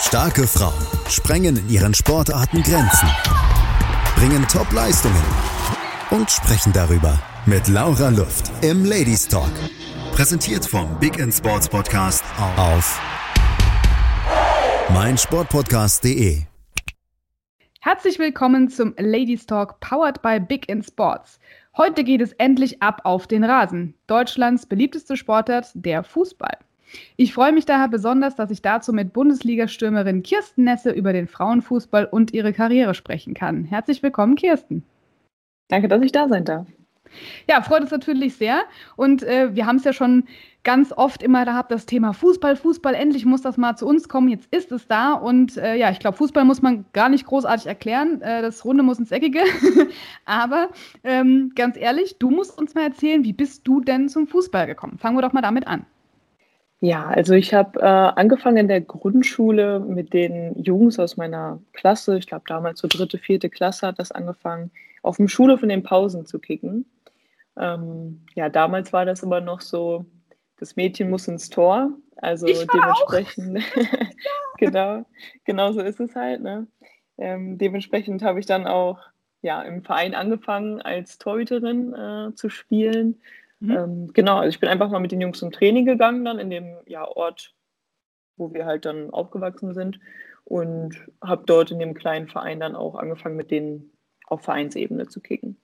Starke Frauen sprengen in ihren Sportarten Grenzen, bringen Top-Leistungen und sprechen darüber mit Laura Luft im Ladies Talk. Präsentiert vom Big in Sports Podcast auf meinsportpodcast.de. Herzlich willkommen zum Ladies Talk powered by Big in Sports. Heute geht es endlich ab auf den Rasen. Deutschlands beliebteste Sportart, der Fußball. Ich freue mich daher besonders, dass ich dazu mit Bundesliga-Stürmerin Kirsten Nesse über den Frauenfußball und ihre Karriere sprechen kann. Herzlich willkommen, Kirsten. Danke, dass ich da sein darf. Ja, freut uns natürlich sehr. Und äh, wir haben es ja schon ganz oft immer gehabt, das Thema Fußball, Fußball, endlich muss das mal zu uns kommen. Jetzt ist es da. Und äh, ja, ich glaube, Fußball muss man gar nicht großartig erklären. Äh, das Runde muss ins Eckige. Aber ähm, ganz ehrlich, du musst uns mal erzählen, wie bist du denn zum Fußball gekommen? Fangen wir doch mal damit an. Ja, also ich habe äh, angefangen in der Grundschule mit den Jungs aus meiner Klasse. Ich glaube, damals so dritte, vierte Klasse hat das angefangen, auf dem Schulhof in den Pausen zu kicken. Ähm, ja, damals war das aber noch so, das Mädchen muss ins Tor. Also dementsprechend, genau, genau so ist es halt. Ne? Ähm, dementsprechend habe ich dann auch ja, im Verein angefangen, als Torhüterin äh, zu spielen Mhm. Ähm, genau, also ich bin einfach mal mit den Jungs zum Training gegangen, dann in dem ja, Ort, wo wir halt dann aufgewachsen sind und habe dort in dem kleinen Verein dann auch angefangen, mit denen auf Vereinsebene zu kicken.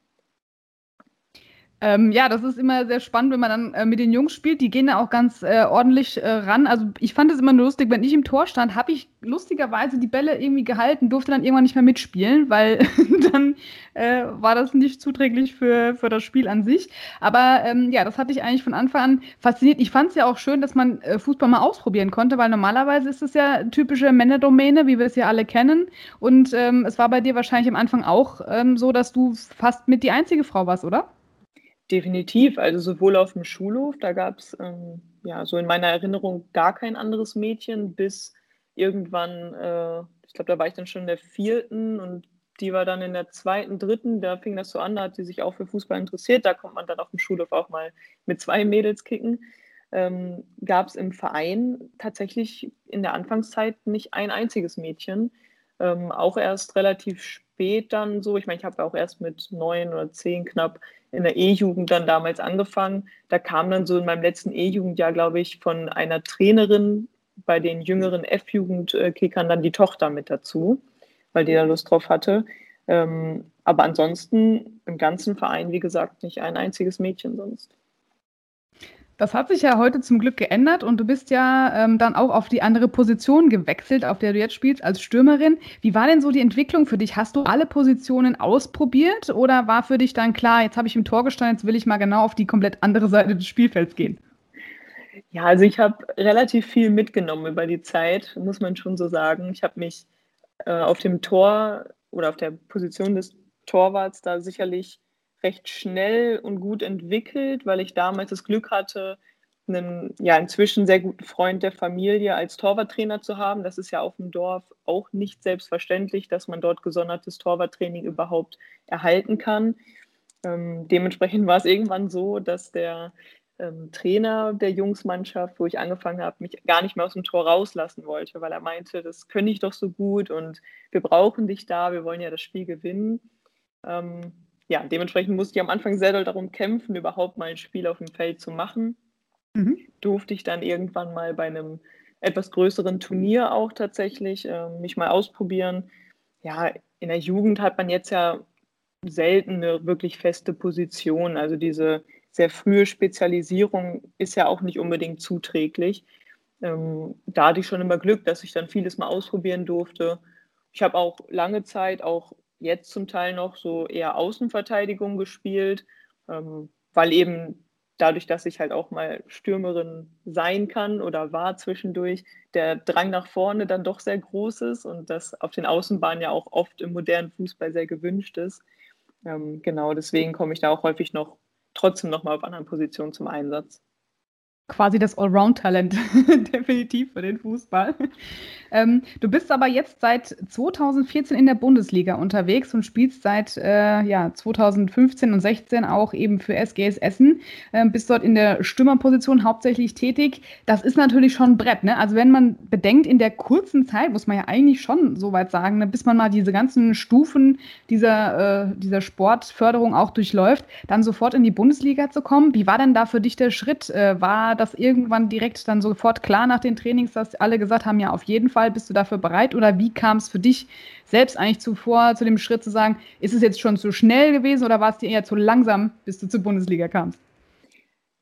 Ähm, ja, das ist immer sehr spannend, wenn man dann äh, mit den Jungs spielt. Die gehen da auch ganz äh, ordentlich äh, ran. Also ich fand es immer nur lustig, wenn ich im Tor stand, habe ich lustigerweise die Bälle irgendwie gehalten, durfte dann irgendwann nicht mehr mitspielen, weil dann äh, war das nicht zuträglich für, für das Spiel an sich. Aber ähm, ja, das hatte ich eigentlich von Anfang an fasziniert. Ich fand es ja auch schön, dass man äh, Fußball mal ausprobieren konnte, weil normalerweise ist es ja typische Männerdomäne, wie wir es ja alle kennen. Und ähm, es war bei dir wahrscheinlich am Anfang auch ähm, so, dass du fast mit die einzige Frau warst, oder? Definitiv, also sowohl auf dem Schulhof, da gab es ähm, ja so in meiner Erinnerung gar kein anderes Mädchen, bis irgendwann, äh, ich glaube, da war ich dann schon in der vierten und die war dann in der zweiten, dritten, da fing das so an, da hat sie sich auch für Fußball interessiert, da kommt man dann auf dem Schulhof auch mal mit zwei Mädels kicken. Ähm, gab es im Verein tatsächlich in der Anfangszeit nicht ein einziges Mädchen. Ähm, auch erst relativ spät dann so. Ich meine, ich habe auch erst mit neun oder zehn knapp in der E-Jugend dann damals angefangen. Da kam dann so in meinem letzten E-Jugendjahr, glaube ich, von einer Trainerin bei den jüngeren F-Jugend-Kickern dann die Tochter mit dazu, weil die da Lust drauf hatte. Ähm, aber ansonsten im ganzen Verein, wie gesagt, nicht ein einziges Mädchen sonst. Das hat sich ja heute zum Glück geändert und du bist ja ähm, dann auch auf die andere Position gewechselt, auf der du jetzt spielst als Stürmerin. Wie war denn so die Entwicklung für dich? Hast du alle Positionen ausprobiert oder war für dich dann klar, jetzt habe ich im Tor gestanden, jetzt will ich mal genau auf die komplett andere Seite des Spielfelds gehen? Ja, also ich habe relativ viel mitgenommen über die Zeit, muss man schon so sagen. Ich habe mich äh, auf dem Tor oder auf der Position des Torwarts da sicherlich recht schnell und gut entwickelt, weil ich damals das Glück hatte, einen ja inzwischen sehr guten Freund der Familie als Torwarttrainer zu haben. Das ist ja auf dem Dorf auch nicht selbstverständlich, dass man dort gesondertes Torwarttraining überhaupt erhalten kann. Ähm, dementsprechend war es irgendwann so, dass der ähm, Trainer der Jungsmannschaft, wo ich angefangen habe, mich gar nicht mehr aus dem Tor rauslassen wollte, weil er meinte, das könnte ich doch so gut und wir brauchen dich da, wir wollen ja das Spiel gewinnen. Ähm, ja, dementsprechend musste ich am Anfang sehr doll darum kämpfen, überhaupt mal ein Spiel auf dem Feld zu machen. Mhm. Durfte ich dann irgendwann mal bei einem etwas größeren Turnier auch tatsächlich äh, mich mal ausprobieren. Ja, in der Jugend hat man jetzt ja selten eine wirklich feste Position. Also diese sehr frühe Spezialisierung ist ja auch nicht unbedingt zuträglich. Ähm, da hatte ich schon immer Glück, dass ich dann vieles mal ausprobieren durfte. Ich habe auch lange Zeit auch jetzt zum Teil noch so eher Außenverteidigung gespielt, ähm, weil eben dadurch, dass ich halt auch mal Stürmerin sein kann oder war zwischendurch, der Drang nach vorne dann doch sehr groß ist und das auf den Außenbahnen ja auch oft im modernen Fußball sehr gewünscht ist. Ähm, genau, deswegen komme ich da auch häufig noch trotzdem noch mal auf anderen Positionen zum Einsatz. Quasi das Allround-Talent definitiv für den Fußball. Ähm, du bist aber jetzt seit 2014 in der Bundesliga unterwegs und spielst seit äh, ja, 2015 und 16 auch eben für SGS Essen. Ähm, bist dort in der Stürmerposition hauptsächlich tätig. Das ist natürlich schon ein Brett. Ne? Also wenn man bedenkt, in der kurzen Zeit, muss man ja eigentlich schon so weit sagen, ne, bis man mal diese ganzen Stufen dieser, äh, dieser Sportförderung auch durchläuft, dann sofort in die Bundesliga zu kommen. Wie war denn da für dich der Schritt? Äh, war das irgendwann direkt dann sofort klar nach den Trainings, dass alle gesagt haben, ja, auf jeden Fall Fall bist du dafür bereit? Oder wie kam es für dich selbst eigentlich zuvor zu dem Schritt zu sagen, ist es jetzt schon zu schnell gewesen oder war es dir eher zu langsam, bis du zur Bundesliga kamst?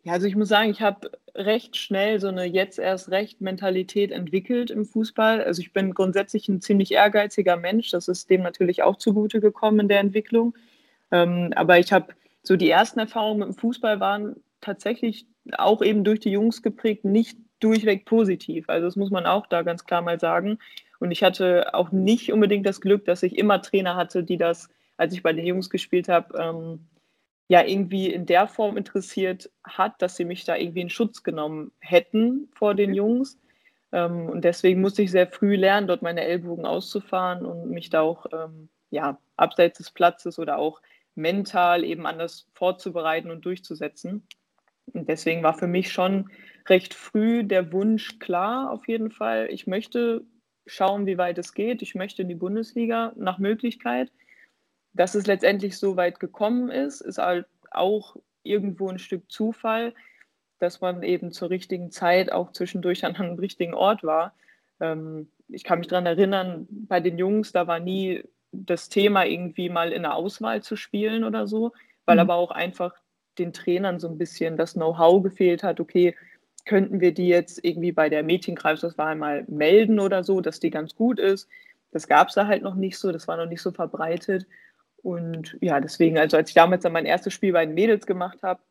Ja, also ich muss sagen, ich habe recht schnell so eine jetzt erst recht Mentalität entwickelt im Fußball. Also ich bin grundsätzlich ein ziemlich ehrgeiziger Mensch. Das ist dem natürlich auch zugute gekommen in der Entwicklung. Ähm, aber ich habe so die ersten Erfahrungen mit dem Fußball waren tatsächlich auch eben durch die Jungs geprägt, nicht durchweg positiv. Also das muss man auch da ganz klar mal sagen. Und ich hatte auch nicht unbedingt das Glück, dass ich immer Trainer hatte, die das, als ich bei den Jungs gespielt habe, ähm, ja irgendwie in der Form interessiert hat, dass sie mich da irgendwie in Schutz genommen hätten vor den Jungs. Ähm, und deswegen musste ich sehr früh lernen, dort meine Ellbogen auszufahren und mich da auch ähm, ja, abseits des Platzes oder auch mental eben anders vorzubereiten und durchzusetzen. Und deswegen war für mich schon recht früh der Wunsch klar, auf jeden Fall. Ich möchte schauen, wie weit es geht. Ich möchte in die Bundesliga nach Möglichkeit. Dass es letztendlich so weit gekommen ist, ist halt auch irgendwo ein Stück Zufall, dass man eben zur richtigen Zeit auch zwischendurch an einem richtigen Ort war. Ähm, ich kann mich daran erinnern, bei den Jungs, da war nie das Thema, irgendwie mal in der Auswahl zu spielen oder so, weil mhm. aber auch einfach den Trainern so ein bisschen das Know-how gefehlt hat, okay, könnten wir die jetzt irgendwie bei der Mädchenkreisauswahl mal melden oder so, dass die ganz gut ist. Das gab es da halt noch nicht so, das war noch nicht so verbreitet. Und ja, deswegen, also als ich damals dann mein erstes Spiel bei den Mädels gemacht habe,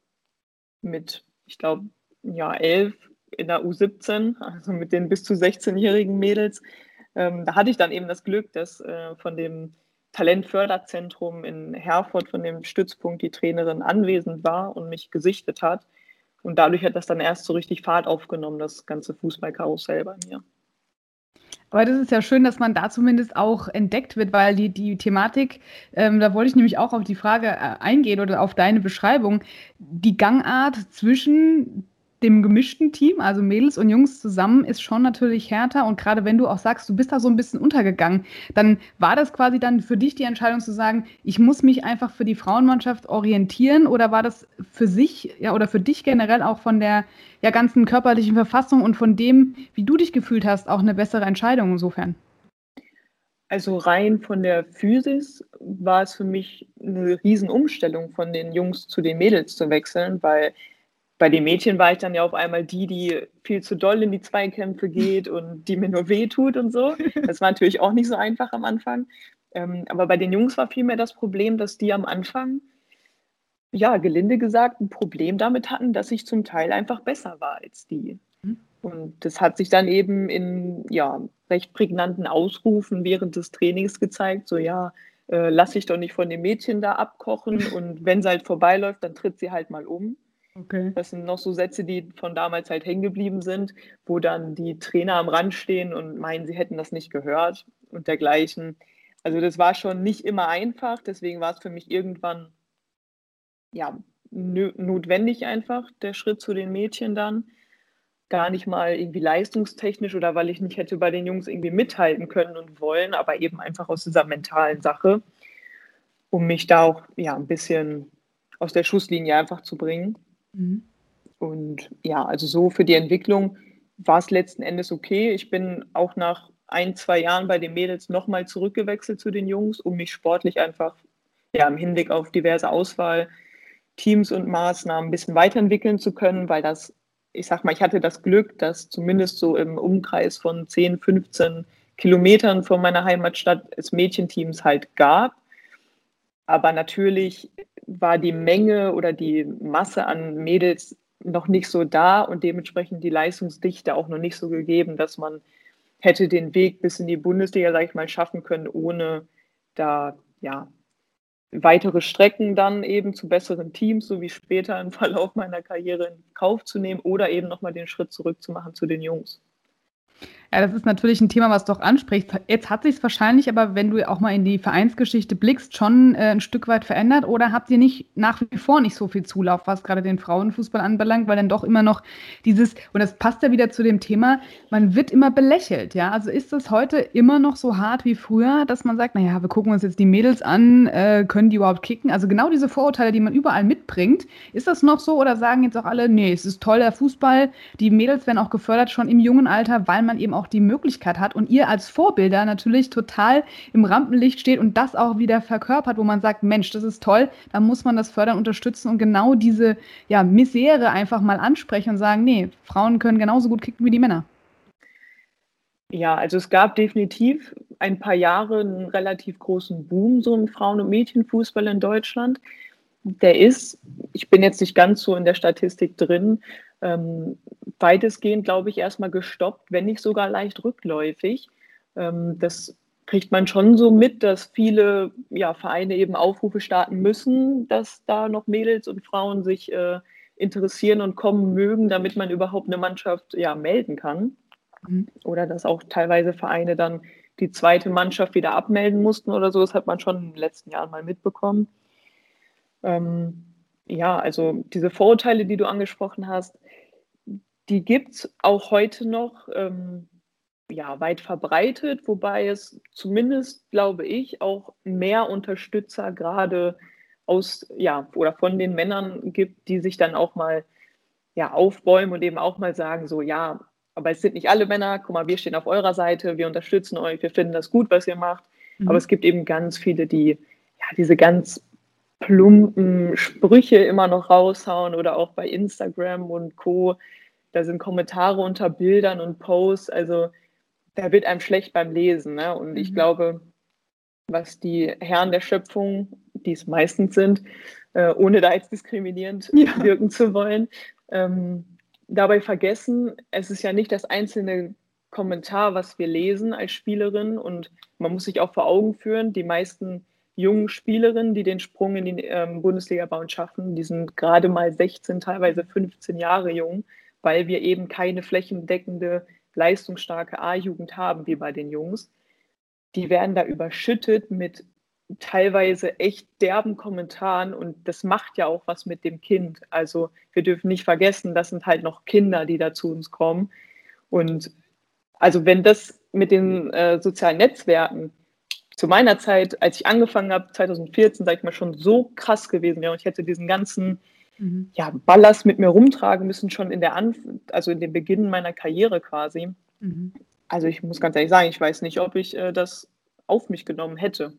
mit, ich glaube, ja, elf in der U17, also mit den bis zu 16-jährigen Mädels, ähm, da hatte ich dann eben das Glück, dass äh, von dem Talentförderzentrum in Herford, von dem Stützpunkt, die Trainerin anwesend war und mich gesichtet hat. Und dadurch hat das dann erst so richtig Fahrt aufgenommen, das ganze Fußballkarussell bei mir. Aber das ist ja schön, dass man da zumindest auch entdeckt wird, weil die, die Thematik, ähm, da wollte ich nämlich auch auf die Frage äh, eingehen oder auf deine Beschreibung, die Gangart zwischen dem gemischten Team, also Mädels und Jungs zusammen, ist schon natürlich härter. Und gerade wenn du auch sagst, du bist da so ein bisschen untergegangen, dann war das quasi dann für dich die Entscheidung zu sagen, ich muss mich einfach für die Frauenmannschaft orientieren oder war das für sich ja oder für dich generell auch von der ja, ganzen körperlichen Verfassung und von dem, wie du dich gefühlt hast, auch eine bessere Entscheidung insofern? Also rein von der Physis war es für mich eine Riesenumstellung, von den Jungs zu den Mädels zu wechseln, weil bei den Mädchen war ich dann ja auf einmal die, die viel zu doll in die Zweikämpfe geht und die mir nur wehtut und so. Das war natürlich auch nicht so einfach am Anfang. Ähm, aber bei den Jungs war vielmehr das Problem, dass die am Anfang, ja, gelinde gesagt, ein Problem damit hatten, dass ich zum Teil einfach besser war als die. Mhm. Und das hat sich dann eben in ja, recht prägnanten Ausrufen während des Trainings gezeigt, so ja, äh, lass ich doch nicht von dem Mädchen da abkochen und wenn sie halt vorbeiläuft, dann tritt sie halt mal um. Okay. Das sind noch so Sätze, die von damals halt hängen geblieben sind, wo dann die Trainer am Rand stehen und meinen, sie hätten das nicht gehört und dergleichen. Also das war schon nicht immer einfach, deswegen war es für mich irgendwann ja notwendig einfach der Schritt zu den Mädchen dann. Gar nicht mal irgendwie leistungstechnisch oder weil ich nicht hätte bei den Jungs irgendwie mithalten können und wollen, aber eben einfach aus dieser mentalen Sache, um mich da auch ja ein bisschen aus der Schusslinie einfach zu bringen. Mhm. Und ja, also so für die Entwicklung war es letzten Endes okay. Ich bin auch nach ein, zwei Jahren bei den Mädels nochmal zurückgewechselt zu den Jungs, um mich sportlich einfach ja, im Hinblick auf diverse Auswahlteams und Maßnahmen ein bisschen weiterentwickeln zu können, weil das, ich sag mal, ich hatte das Glück, dass zumindest so im Umkreis von 10, 15 Kilometern von meiner Heimatstadt es Mädchenteams halt gab. Aber natürlich war die Menge oder die Masse an Mädels noch nicht so da und dementsprechend die Leistungsdichte auch noch nicht so gegeben, dass man hätte den Weg bis in die Bundesliga, sage ich mal, schaffen können, ohne da ja weitere Strecken dann eben zu besseren Teams, so wie später im Verlauf meiner Karriere in Kauf zu nehmen oder eben nochmal den Schritt zurück zu machen zu den Jungs. Ja, das ist natürlich ein Thema, was du auch ansprichst. Jetzt hat sich es wahrscheinlich aber, wenn du auch mal in die Vereinsgeschichte blickst, schon äh, ein Stück weit verändert. Oder habt ihr nicht nach wie vor nicht so viel Zulauf, was gerade den Frauenfußball anbelangt, weil dann doch immer noch dieses, und das passt ja wieder zu dem Thema, man wird immer belächelt, ja? Also ist es heute immer noch so hart wie früher, dass man sagt, naja, wir gucken uns jetzt die Mädels an, äh, können die überhaupt kicken? Also genau diese Vorurteile, die man überall mitbringt, ist das noch so oder sagen jetzt auch alle, nee, es ist toll, der Fußball, die Mädels werden auch gefördert schon im jungen Alter, weil man eben auch auch die Möglichkeit hat und ihr als Vorbilder natürlich total im Rampenlicht steht und das auch wieder verkörpert, wo man sagt, Mensch, das ist toll, da muss man das fördern, unterstützen und genau diese ja, Misere einfach mal ansprechen und sagen, nee, Frauen können genauso gut kicken wie die Männer. Ja, also es gab definitiv ein paar Jahre einen relativ großen Boom so im Frauen- und Mädchenfußball in Deutschland. Der ist, ich bin jetzt nicht ganz so in der Statistik drin, ähm, weitestgehend, glaube ich, erstmal gestoppt, wenn nicht sogar leicht rückläufig. Ähm, das kriegt man schon so mit, dass viele ja, Vereine eben Aufrufe starten müssen, dass da noch Mädels und Frauen sich äh, interessieren und kommen mögen, damit man überhaupt eine Mannschaft ja, melden kann. Mhm. Oder dass auch teilweise Vereine dann die zweite Mannschaft wieder abmelden mussten oder so. Das hat man schon in den letzten Jahren mal mitbekommen. Ähm, ja, also diese Vorurteile, die du angesprochen hast, die gibt es auch heute noch ähm, ja, weit verbreitet, wobei es zumindest, glaube ich, auch mehr Unterstützer gerade aus, ja, oder von den Männern gibt, die sich dann auch mal ja, aufbäumen und eben auch mal sagen, so, ja, aber es sind nicht alle Männer, guck mal, wir stehen auf eurer Seite, wir unterstützen euch, wir finden das gut, was ihr macht. Mhm. Aber es gibt eben ganz viele, die ja, diese ganz plumpen Sprüche immer noch raushauen oder auch bei Instagram und Co. Da sind Kommentare unter Bildern und Posts, also da wird einem schlecht beim Lesen. Ne? Und mhm. ich glaube, was die Herren der Schöpfung, die es meistens sind, äh, ohne da jetzt diskriminierend ja. wirken zu wollen, ähm, dabei vergessen, es ist ja nicht das einzelne Kommentar, was wir lesen als Spielerin und man muss sich auch vor Augen führen, die meisten jungen Spielerinnen, die den Sprung in die ähm, Bundesliga bauen schaffen, die sind gerade mal 16, teilweise 15 Jahre jung weil wir eben keine flächendeckende, leistungsstarke A-Jugend haben wie bei den Jungs. Die werden da überschüttet mit teilweise echt derben Kommentaren und das macht ja auch was mit dem Kind. Also wir dürfen nicht vergessen, das sind halt noch Kinder, die da zu uns kommen. Und also wenn das mit den äh, sozialen Netzwerken zu meiner Zeit, als ich angefangen habe, 2014, sage ich mal, schon so krass gewesen wäre und ich hätte diesen ganzen mhm. ja, Ballast mit mir rumtragen müssen, schon in der Anf also in dem Beginn meiner Karriere quasi. Mhm. Also ich muss ganz ehrlich sagen, ich weiß nicht, ob ich äh, das auf mich genommen hätte.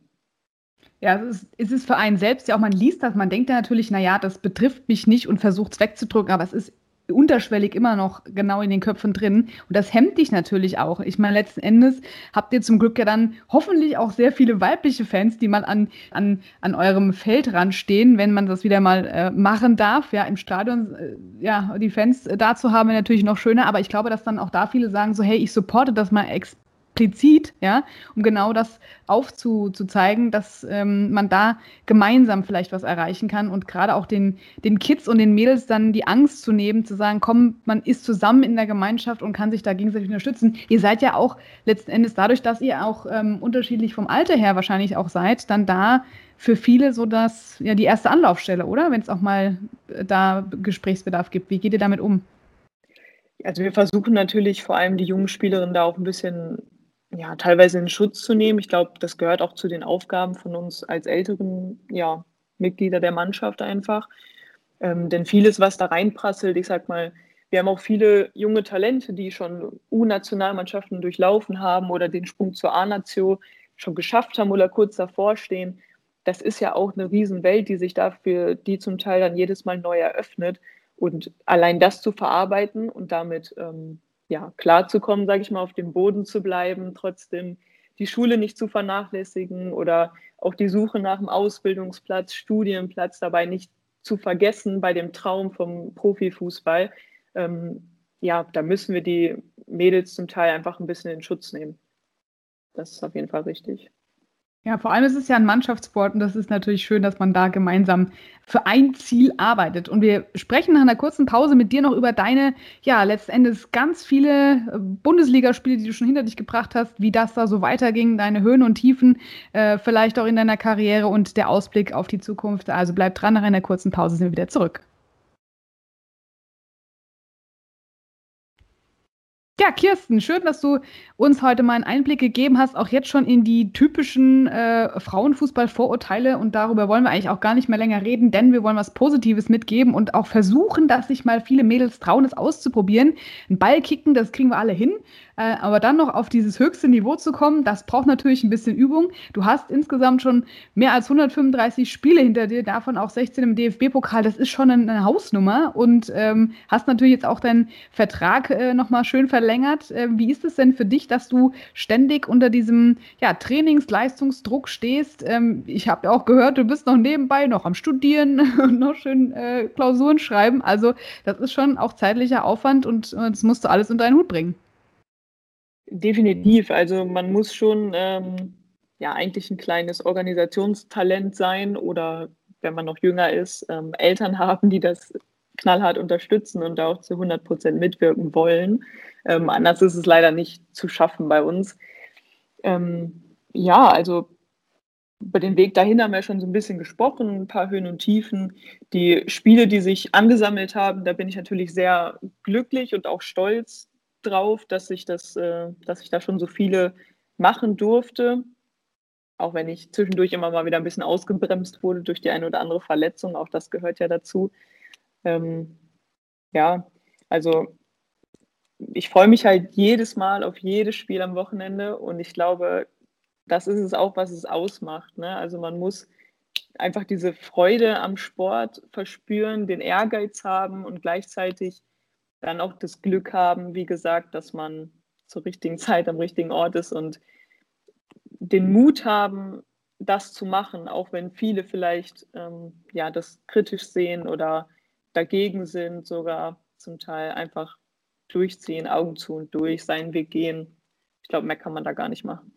Ja, es ist, es ist für einen selbst ja auch, man liest das, man denkt ja natürlich, naja, das betrifft mich nicht und versucht es wegzudrücken, aber es ist unterschwellig immer noch genau in den Köpfen drin. Und das hemmt dich natürlich auch. Ich meine, letzten Endes habt ihr zum Glück ja dann hoffentlich auch sehr viele weibliche Fans, die mal an, an, an eurem Feldrand stehen, wenn man das wieder mal äh, machen darf. Ja, im Stadion, äh, ja, die Fans da zu haben, natürlich noch schöner. Aber ich glaube, dass dann auch da viele sagen so, hey, ich supporte das mal ex explizit, ja, um genau das aufzuzeigen, dass ähm, man da gemeinsam vielleicht was erreichen kann und gerade auch den, den Kids und den Mädels dann die Angst zu nehmen, zu sagen, komm, man ist zusammen in der Gemeinschaft und kann sich da gegenseitig unterstützen. Ihr seid ja auch letzten Endes dadurch, dass ihr auch ähm, unterschiedlich vom Alter her wahrscheinlich auch seid, dann da für viele so dass ja die erste Anlaufstelle, oder? Wenn es auch mal äh, da Gesprächsbedarf gibt. Wie geht ihr damit um? Also wir versuchen natürlich vor allem die jungen Spielerinnen da auch ein bisschen ja, teilweise in Schutz zu nehmen. Ich glaube, das gehört auch zu den Aufgaben von uns als älteren ja, Mitglieder der Mannschaft einfach. Ähm, denn vieles, was da reinprasselt, ich sag mal, wir haben auch viele junge Talente, die schon U-Nationalmannschaften durchlaufen haben oder den Sprung zur A-Nation schon geschafft haben oder kurz davor stehen. Das ist ja auch eine Riesenwelt, die sich dafür, die zum Teil dann jedes Mal neu eröffnet. Und allein das zu verarbeiten und damit ähm, ja, klarzukommen, sage ich mal, auf dem Boden zu bleiben, trotzdem die Schule nicht zu vernachlässigen oder auch die Suche nach einem Ausbildungsplatz, Studienplatz dabei nicht zu vergessen bei dem Traum vom Profifußball. Ähm, ja, da müssen wir die Mädels zum Teil einfach ein bisschen in Schutz nehmen. Das ist auf jeden Fall richtig. Ja, vor allem ist es ja ein Mannschaftssport und das ist natürlich schön, dass man da gemeinsam für ein Ziel arbeitet. Und wir sprechen nach einer kurzen Pause mit dir noch über deine, ja, letztendlich ganz viele äh, Bundesligaspiele, die du schon hinter dich gebracht hast, wie das da so weiterging, deine Höhen und Tiefen, äh, vielleicht auch in deiner Karriere und der Ausblick auf die Zukunft. Also bleib dran, nach einer kurzen Pause sind wir wieder zurück. Ja, Kirsten, schön, dass du uns heute mal einen Einblick gegeben hast, auch jetzt schon in die typischen äh, Frauenfußball-Vorurteile. Und darüber wollen wir eigentlich auch gar nicht mehr länger reden, denn wir wollen was Positives mitgeben und auch versuchen, dass sich mal viele Mädels trauen, es auszuprobieren. Ein Ball kicken, das kriegen wir alle hin. Äh, aber dann noch auf dieses höchste Niveau zu kommen, das braucht natürlich ein bisschen Übung. Du hast insgesamt schon mehr als 135 Spiele hinter dir, davon auch 16 im DFB-Pokal. Das ist schon eine, Hausnummer und ähm, hast natürlich jetzt auch deinen Vertrag äh, nochmal schön verlängert. Äh, wie ist es denn für dich, dass du ständig unter diesem ja, Trainingsleistungsdruck stehst? Ähm, ich habe ja auch gehört, du bist noch nebenbei noch am Studieren und noch schön äh, Klausuren schreiben. Also das ist schon auch zeitlicher Aufwand und das musst du alles unter einen Hut bringen. Definitiv. Also man muss schon ähm, ja eigentlich ein kleines Organisationstalent sein oder wenn man noch jünger ist, ähm, Eltern haben, die das knallhart unterstützen und auch zu 100 Prozent mitwirken wollen. Ähm, anders ist es leider nicht zu schaffen bei uns. Ähm, ja, also über den Weg dahin haben wir schon so ein bisschen gesprochen, ein paar Höhen und Tiefen. Die Spiele, die sich angesammelt haben, da bin ich natürlich sehr glücklich und auch stolz drauf, dass ich das, äh, dass ich da schon so viele machen durfte. Auch wenn ich zwischendurch immer mal wieder ein bisschen ausgebremst wurde durch die eine oder andere Verletzung, auch das gehört ja dazu. Ähm, ja, also ich freue mich halt jedes Mal auf jedes Spiel am Wochenende und ich glaube, das ist es auch, was es ausmacht. Ne? Also man muss einfach diese Freude am Sport verspüren, den Ehrgeiz haben und gleichzeitig dann auch das Glück haben, wie gesagt, dass man zur richtigen Zeit am richtigen Ort ist und den Mut haben, das zu machen, auch wenn viele vielleicht ähm, ja, das kritisch sehen oder dagegen sind, sogar zum Teil einfach durchziehen, Augen zu und durch, seinen Weg gehen. Ich glaube, mehr kann man da gar nicht machen.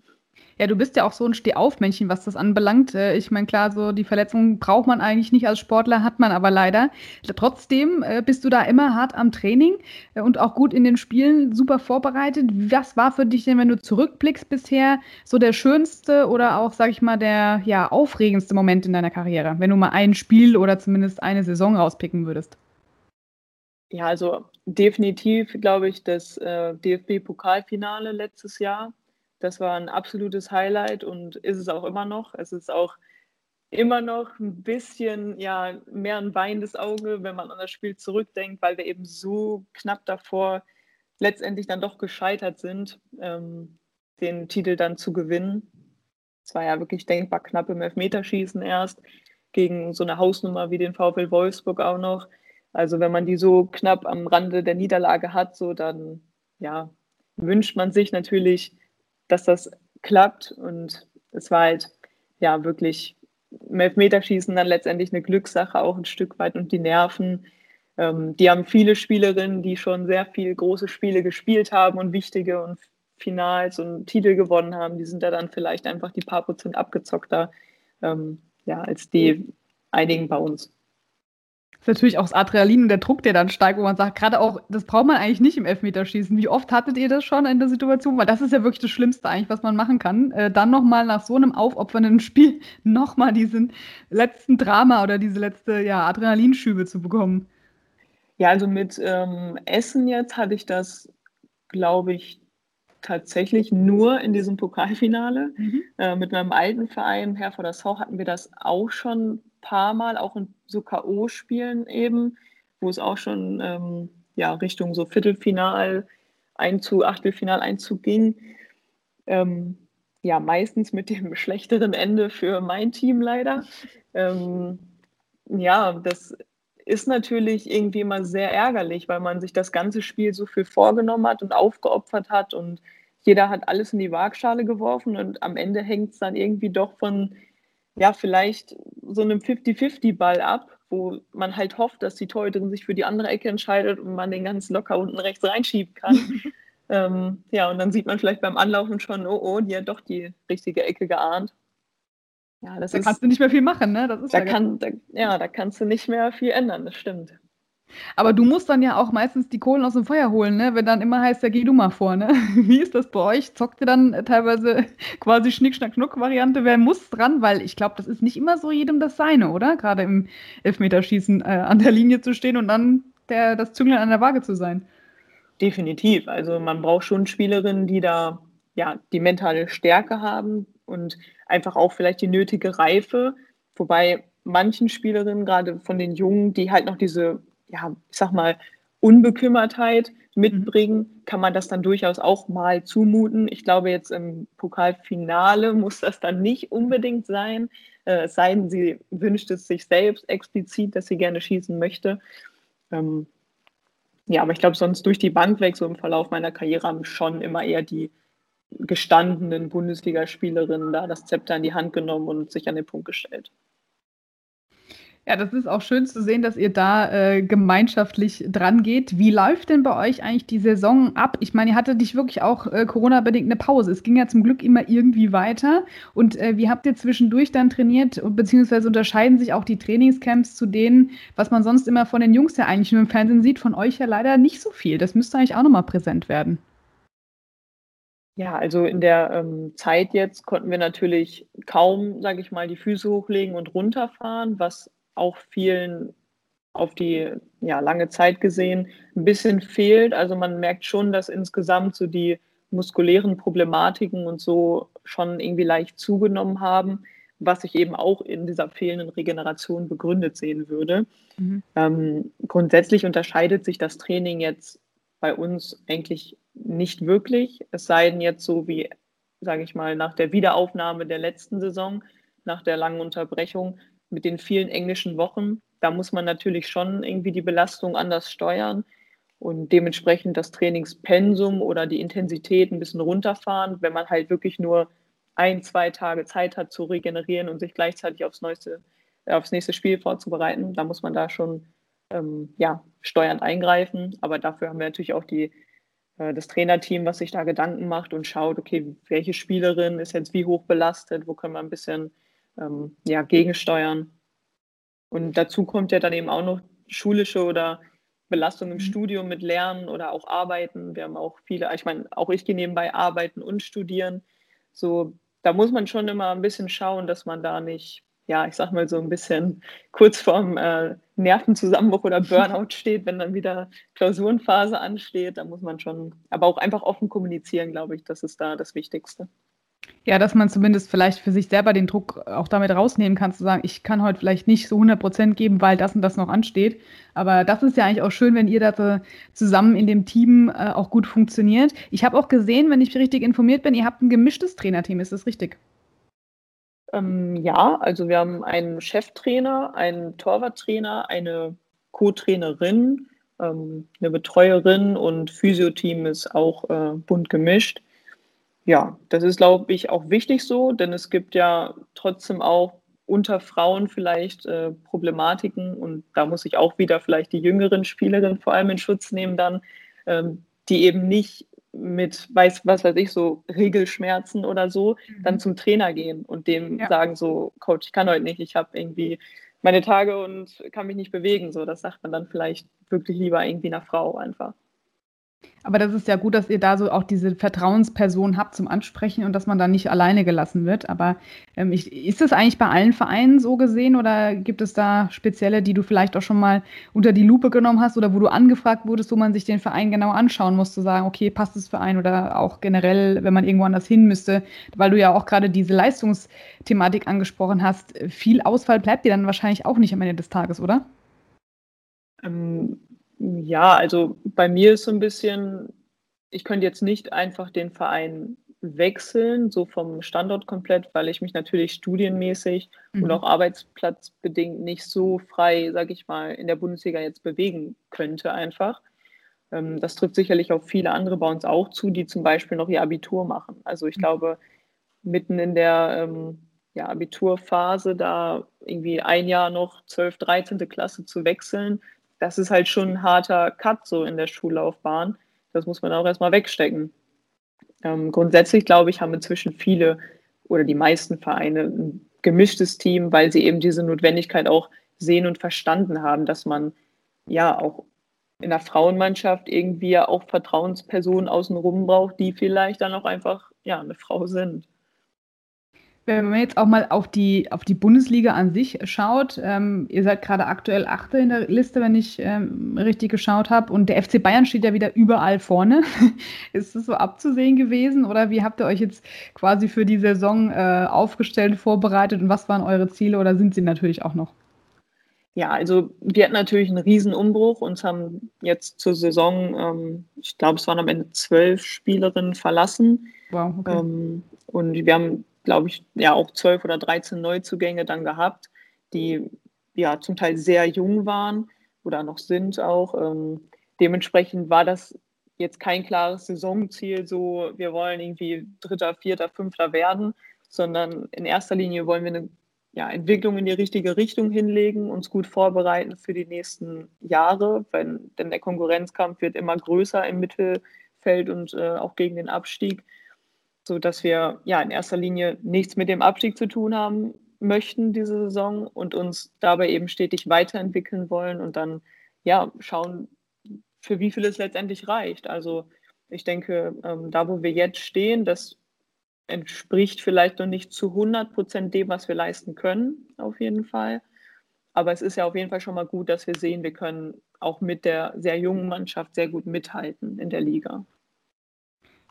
Ja, du bist ja auch so ein Stehaufmännchen, was das anbelangt. Äh, ich meine, klar, so die Verletzungen braucht man eigentlich nicht als Sportler, hat man aber leider. Trotzdem äh, bist du da immer hart am Training äh, und auch gut in den Spielen, super vorbereitet. Was war für dich denn, wenn du zurückblickst bisher, so der schönste oder auch, sag ich mal, der ja, aufregendste Moment in deiner Karriere, wenn du mal ein Spiel oder zumindest eine Saison rauspicken würdest? Ja, also definitiv, glaube ich, das äh, DFB-Pokalfinale letztes Jahr das war ein absolutes Highlight und ist es auch immer noch. Es ist auch immer noch ein bisschen ja, mehr ein weinendes Auge, wenn man an das Spiel zurückdenkt, weil wir eben so knapp davor letztendlich dann doch gescheitert sind, ähm, den Titel dann zu gewinnen. Es war ja wirklich denkbar knapp im Elfmeterschießen erst, gegen so eine Hausnummer wie den VfL Wolfsburg auch noch. Also wenn man die so knapp am Rande der Niederlage hat, so dann ja, wünscht man sich natürlich, dass das klappt. Und es war halt ja wirklich im Elfmeterschießen dann letztendlich eine Glückssache auch ein Stück weit und die Nerven. Ähm, die haben viele Spielerinnen, die schon sehr viele große Spiele gespielt haben und wichtige und Finals und Titel gewonnen haben. Die sind da dann vielleicht einfach die paar Prozent abgezockter ähm, ja, als die einigen bei uns ist natürlich auch das Adrenalin und der Druck, der dann steigt, wo man sagt, gerade auch, das braucht man eigentlich nicht im Elfmeterschießen. Wie oft hattet ihr das schon in der Situation? Weil das ist ja wirklich das Schlimmste eigentlich, was man machen kann. Äh, dann nochmal nach so einem aufopfernden Spiel nochmal diesen letzten Drama oder diese letzte ja, Adrenalinschübe zu bekommen. Ja, also mit ähm, Essen jetzt hatte ich das, glaube ich, tatsächlich nur in diesem Pokalfinale. Mhm. Äh, mit meinem alten Verein, Herr vor der Sau, hatten wir das auch schon paar Mal, auch in so K.O.-Spielen eben, wo es auch schon ähm, ja, Richtung so Viertelfinal, Einzug, Achtelfinal, Einzug ging. Ähm, ja, meistens mit dem schlechteren Ende für mein Team leider. Ähm, ja, das ist natürlich irgendwie immer sehr ärgerlich, weil man sich das ganze Spiel so viel vorgenommen hat und aufgeopfert hat und jeder hat alles in die Waagschale geworfen und am Ende hängt es dann irgendwie doch von ja, vielleicht so einem 50-50-Ball ab, wo man halt hofft, dass die Torhüterin sich für die andere Ecke entscheidet und man den ganz locker unten rechts reinschieben kann. ähm, ja, und dann sieht man vielleicht beim Anlaufen schon, oh, oh, die hat doch die richtige Ecke geahnt. Ja, das da ist, kannst du nicht mehr viel machen, ne? Das ist da, kann, da, ja, da kannst du nicht mehr viel ändern, das stimmt. Aber du musst dann ja auch meistens die Kohlen aus dem Feuer holen, ne? wenn dann immer heißt, ja, geh du mal vor. Ne? Wie ist das bei euch? Zockt ihr dann teilweise quasi Schnick-Schnack-Schnuck-Variante? Wer muss dran? Weil ich glaube, das ist nicht immer so jedem das Seine, oder? Gerade im Elfmeterschießen äh, an der Linie zu stehen und dann der, das Züngeln an der Waage zu sein. Definitiv. Also man braucht schon Spielerinnen, die da ja die mentale Stärke haben und einfach auch vielleicht die nötige Reife. Wobei manchen Spielerinnen, gerade von den Jungen, die halt noch diese ja, ich sag mal, Unbekümmertheit mitbringen, kann man das dann durchaus auch mal zumuten. Ich glaube, jetzt im Pokalfinale muss das dann nicht unbedingt sein, äh, es sei denn, sie wünscht es sich selbst explizit, dass sie gerne schießen möchte. Ähm, ja, aber ich glaube, sonst durch die Bank weg, so im Verlauf meiner Karriere, haben schon immer eher die gestandenen Bundesligaspielerinnen da das Zepter in die Hand genommen und sich an den Punkt gestellt. Ja, das ist auch schön zu sehen, dass ihr da äh, gemeinschaftlich dran geht. Wie läuft denn bei euch eigentlich die Saison ab? Ich meine, ihr hattet dich wirklich auch äh, Corona-bedingt eine Pause. Es ging ja zum Glück immer irgendwie weiter. Und äh, wie habt ihr zwischendurch dann trainiert? Beziehungsweise unterscheiden sich auch die Trainingscamps zu denen, was man sonst immer von den Jungs ja eigentlich nur im Fernsehen sieht, von euch ja leider nicht so viel. Das müsste eigentlich auch nochmal präsent werden. Ja, also in der ähm, Zeit jetzt konnten wir natürlich kaum, sage ich mal, die Füße hochlegen und runterfahren, was auch vielen auf die ja, lange Zeit gesehen ein bisschen fehlt. Also man merkt schon, dass insgesamt so die muskulären Problematiken und so schon irgendwie leicht zugenommen haben, was ich eben auch in dieser fehlenden Regeneration begründet sehen würde. Mhm. Ähm, grundsätzlich unterscheidet sich das Training jetzt bei uns eigentlich nicht wirklich, es sei denn jetzt so wie, sage ich mal, nach der Wiederaufnahme der letzten Saison, nach der langen Unterbrechung, mit den vielen englischen Wochen, da muss man natürlich schon irgendwie die Belastung anders steuern und dementsprechend das Trainingspensum oder die Intensität ein bisschen runterfahren, wenn man halt wirklich nur ein, zwei Tage Zeit hat zu regenerieren und sich gleichzeitig aufs, neueste, aufs nächste Spiel vorzubereiten. Da muss man da schon ähm, ja, steuernd eingreifen. Aber dafür haben wir natürlich auch die, äh, das Trainerteam, was sich da Gedanken macht und schaut, okay, welche Spielerin ist jetzt wie hoch belastet, wo können wir ein bisschen ähm, ja, gegensteuern. Und dazu kommt ja dann eben auch noch schulische oder Belastung im mhm. Studium mit Lernen oder auch Arbeiten. Wir haben auch viele, ich meine, auch ich gehe nebenbei arbeiten und studieren. So, da muss man schon immer ein bisschen schauen, dass man da nicht, ja, ich sag mal so ein bisschen kurz vorm äh, Nervenzusammenbruch oder Burnout steht, wenn dann wieder Klausurenphase ansteht. Da muss man schon, aber auch einfach offen kommunizieren, glaube ich, das ist da das Wichtigste. Ja, dass man zumindest vielleicht für sich selber den Druck auch damit rausnehmen kann, zu sagen, ich kann heute vielleicht nicht so 100 Prozent geben, weil das und das noch ansteht. Aber das ist ja eigentlich auch schön, wenn ihr da zusammen in dem Team äh, auch gut funktioniert. Ich habe auch gesehen, wenn ich richtig informiert bin, ihr habt ein gemischtes Trainerteam. Ist das richtig? Ähm, ja, also wir haben einen Cheftrainer, einen Torwarttrainer, eine Co-Trainerin, ähm, eine Betreuerin und Physioteam ist auch äh, bunt gemischt. Ja, das ist, glaube ich, auch wichtig so, denn es gibt ja trotzdem auch unter Frauen vielleicht äh, Problematiken und da muss ich auch wieder vielleicht die jüngeren Spielerinnen vor allem in Schutz nehmen dann, ähm, die eben nicht mit, weiß, was weiß ich, so Regelschmerzen oder so, mhm. dann zum Trainer gehen und dem ja. sagen so, Coach, ich kann heute nicht, ich habe irgendwie meine Tage und kann mich nicht bewegen. So, das sagt man dann vielleicht wirklich lieber irgendwie einer Frau einfach. Aber das ist ja gut, dass ihr da so auch diese Vertrauensperson habt zum Ansprechen und dass man da nicht alleine gelassen wird. Aber ähm, ich, ist das eigentlich bei allen Vereinen so gesehen oder gibt es da spezielle, die du vielleicht auch schon mal unter die Lupe genommen hast oder wo du angefragt wurdest, wo man sich den Verein genau anschauen muss, zu sagen, okay, passt das Verein oder auch generell, wenn man irgendwo anders hin müsste, weil du ja auch gerade diese Leistungsthematik angesprochen hast. Viel Ausfall bleibt dir dann wahrscheinlich auch nicht am Ende des Tages, oder? Ähm, ja, also bei mir ist so ein bisschen, ich könnte jetzt nicht einfach den Verein wechseln, so vom Standort komplett, weil ich mich natürlich studienmäßig mhm. und auch arbeitsplatzbedingt nicht so frei, sage ich mal, in der Bundesliga jetzt bewegen könnte einfach. Ähm, das trifft sicherlich auf viele andere bei uns auch zu, die zum Beispiel noch ihr Abitur machen. Also ich mhm. glaube, mitten in der ähm, ja, Abiturphase da irgendwie ein Jahr noch 12., 13. Klasse zu wechseln, das ist halt schon ein harter Cut so in der Schullaufbahn. Das muss man auch erstmal wegstecken. Ähm, grundsätzlich, glaube ich, haben inzwischen viele oder die meisten Vereine ein gemischtes Team, weil sie eben diese Notwendigkeit auch sehen und verstanden haben, dass man ja auch in der Frauenmannschaft irgendwie auch Vertrauenspersonen außenrum braucht, die vielleicht dann auch einfach ja eine Frau sind. Wenn man jetzt auch mal auf die, auf die Bundesliga an sich schaut, ähm, ihr seid gerade aktuell Achte in der Liste, wenn ich ähm, richtig geschaut habe, und der FC Bayern steht ja wieder überall vorne. Ist das so abzusehen gewesen oder wie habt ihr euch jetzt quasi für die Saison äh, aufgestellt, vorbereitet und was waren eure Ziele oder sind sie natürlich auch noch? Ja, also wir hatten natürlich einen riesen Umbruch. Uns haben jetzt zur Saison, ähm, ich glaube, es waren am Ende zwölf Spielerinnen verlassen. Wow, okay. Ähm, und wir haben, glaube ich, ja auch zwölf oder dreizehn Neuzugänge dann gehabt, die ja zum Teil sehr jung waren oder noch sind auch. Ähm, dementsprechend war das jetzt kein klares Saisonziel, so wir wollen irgendwie Dritter, Vierter, Fünfter werden, sondern in erster Linie wollen wir eine ja, Entwicklung in die richtige Richtung hinlegen, uns gut vorbereiten für die nächsten Jahre, wenn, denn der Konkurrenzkampf wird immer größer im Mittelfeld und äh, auch gegen den Abstieg, sodass wir ja in erster Linie nichts mit dem Abstieg zu tun haben möchten diese Saison und uns dabei eben stetig weiterentwickeln wollen und dann ja schauen, für wie viel es letztendlich reicht. Also ich denke, ähm, da wo wir jetzt stehen, das entspricht vielleicht noch nicht zu 100 Prozent dem, was wir leisten können, auf jeden Fall. Aber es ist ja auf jeden Fall schon mal gut, dass wir sehen, wir können auch mit der sehr jungen Mannschaft sehr gut mithalten in der Liga.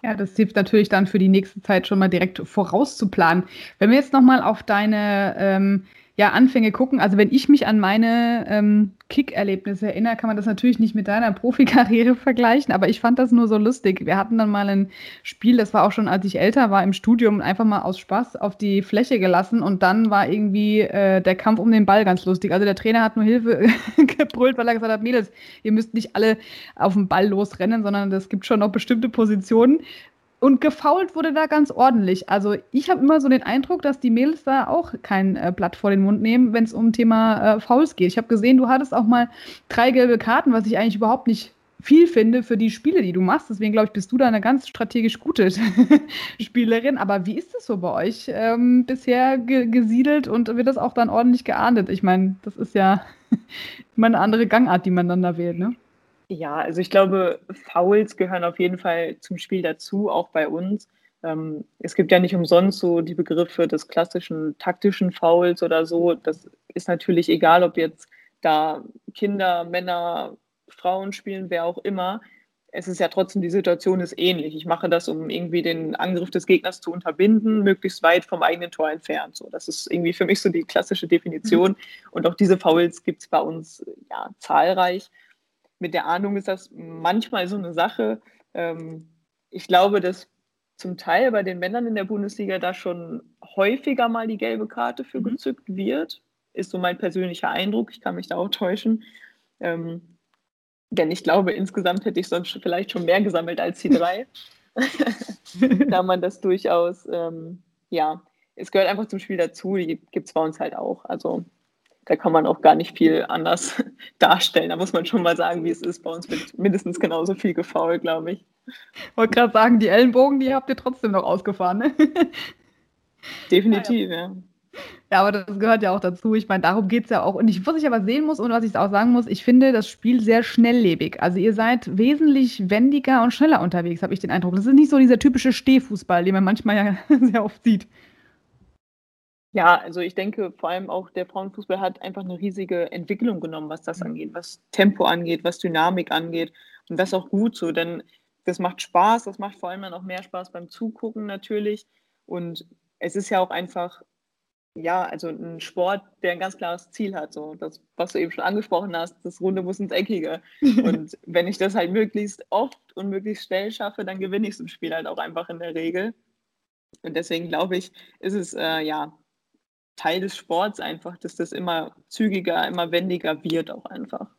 Ja, das hilft natürlich dann für die nächste Zeit schon mal direkt vorauszuplanen. Wenn wir jetzt nochmal auf deine ähm, ja, Anfänge gucken. Also wenn ich mich an meine ähm, Kick-Erlebnisse erinnere, kann man das natürlich nicht mit deiner Profikarriere vergleichen, aber ich fand das nur so lustig. Wir hatten dann mal ein Spiel, das war auch schon, als ich älter war im Studium, einfach mal aus Spaß auf die Fläche gelassen und dann war irgendwie äh, der Kampf um den Ball ganz lustig. Also der Trainer hat nur Hilfe gebrüllt, weil er gesagt hat, Mädels, ihr müsst nicht alle auf den Ball losrennen, sondern es gibt schon noch bestimmte Positionen, und gefault wurde da ganz ordentlich. Also ich habe immer so den Eindruck, dass die Mädels da auch kein äh, Blatt vor den Mund nehmen, wenn es um Thema äh, Fouls geht. Ich habe gesehen, du hattest auch mal drei gelbe Karten, was ich eigentlich überhaupt nicht viel finde für die Spiele, die du machst. Deswegen glaube ich, bist du da eine ganz strategisch gute Spielerin. Aber wie ist es so bei euch ähm, bisher ge gesiedelt und wird das auch dann ordentlich geahndet? Ich meine, das ist ja immer eine andere Gangart, die man dann da wählt, ne? Ja, also ich glaube, Fouls gehören auf jeden Fall zum Spiel dazu, auch bei uns. Ähm, es gibt ja nicht umsonst so die Begriffe des klassischen taktischen Fouls oder so. Das ist natürlich egal, ob jetzt da Kinder, Männer, Frauen spielen, wer auch immer. Es ist ja trotzdem, die Situation ist ähnlich. Ich mache das, um irgendwie den Angriff des Gegners zu unterbinden, möglichst weit vom eigenen Tor entfernt. So, das ist irgendwie für mich so die klassische Definition. Mhm. Und auch diese Fouls gibt es bei uns ja zahlreich mit der Ahnung ist das manchmal so eine Sache. Ähm, ich glaube, dass zum Teil bei den Männern in der Bundesliga da schon häufiger mal die gelbe Karte für mhm. gezückt wird. Ist so mein persönlicher Eindruck. Ich kann mich da auch täuschen. Ähm, denn ich glaube, insgesamt hätte ich sonst vielleicht schon mehr gesammelt als die drei. da man das durchaus, ähm, ja, es gehört einfach zum Spiel dazu. Die gibt es bei uns halt auch. Also da kann man auch gar nicht viel anders darstellen. Da muss man schon mal sagen, wie es ist. Bei uns wird mindestens genauso viel gefault, glaube ich. Ich wollte gerade sagen, die Ellenbogen, die habt ihr trotzdem noch ausgefahren, ne? Definitiv, ja. ja. Ja, aber das gehört ja auch dazu. Ich meine, darum geht es ja auch. Und ich, was ich aber sehen muss und was ich auch sagen muss, ich finde das Spiel sehr schnelllebig. Also ihr seid wesentlich wendiger und schneller unterwegs, habe ich den Eindruck. Das ist nicht so dieser typische Stehfußball, den man manchmal ja sehr oft sieht. Ja, also ich denke vor allem auch der Frauenfußball hat einfach eine riesige Entwicklung genommen, was das mhm. angeht, was Tempo angeht, was Dynamik angeht. Und das auch gut so, denn das macht Spaß, das macht vor allem dann auch mehr Spaß beim Zugucken natürlich. Und es ist ja auch einfach, ja, also ein Sport, der ein ganz klares Ziel hat. So das, was du eben schon angesprochen hast, das Runde muss ins Eckige. Und wenn ich das halt möglichst oft und möglichst schnell schaffe, dann gewinne ich so ein Spiel halt auch einfach in der Regel. Und deswegen glaube ich, ist es äh, ja Teil des Sports einfach, dass das immer zügiger, immer wendiger wird auch einfach.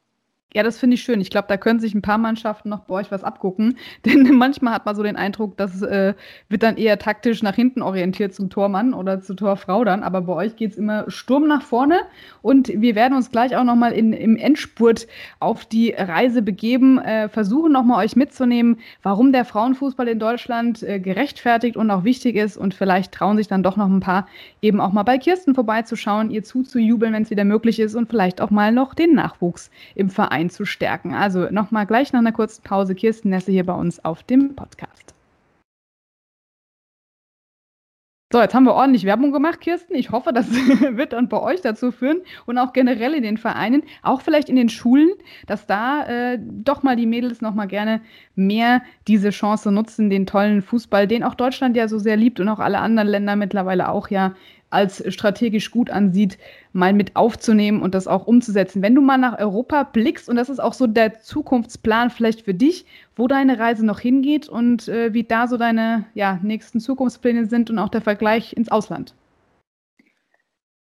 Ja, das finde ich schön. Ich glaube, da können sich ein paar Mannschaften noch bei euch was abgucken. Denn manchmal hat man so den Eindruck, das äh, wird dann eher taktisch nach hinten orientiert zum Tormann oder zur Torfrau dann. Aber bei euch geht es immer Sturm nach vorne. Und wir werden uns gleich auch nochmal im Endspurt auf die Reise begeben, äh, versuchen nochmal euch mitzunehmen, warum der Frauenfußball in Deutschland äh, gerechtfertigt und auch wichtig ist. Und vielleicht trauen sich dann doch noch ein paar eben auch mal bei Kirsten vorbeizuschauen, ihr zuzujubeln, wenn es wieder möglich ist und vielleicht auch mal noch den Nachwuchs im Verein einzustärken. Also nochmal gleich nach einer kurzen Pause Kirsten Nesse hier bei uns auf dem Podcast. So, jetzt haben wir ordentlich Werbung gemacht, Kirsten. Ich hoffe, das wird dann bei euch dazu führen und auch generell in den Vereinen, auch vielleicht in den Schulen, dass da äh, doch mal die Mädels noch mal gerne mehr diese Chance nutzen, den tollen Fußball, den auch Deutschland ja so sehr liebt und auch alle anderen Länder mittlerweile auch ja als strategisch gut ansieht, mal mit aufzunehmen und das auch umzusetzen. Wenn du mal nach Europa blickst, und das ist auch so der Zukunftsplan vielleicht für dich, wo deine Reise noch hingeht und äh, wie da so deine ja, nächsten Zukunftspläne sind und auch der Vergleich ins Ausland.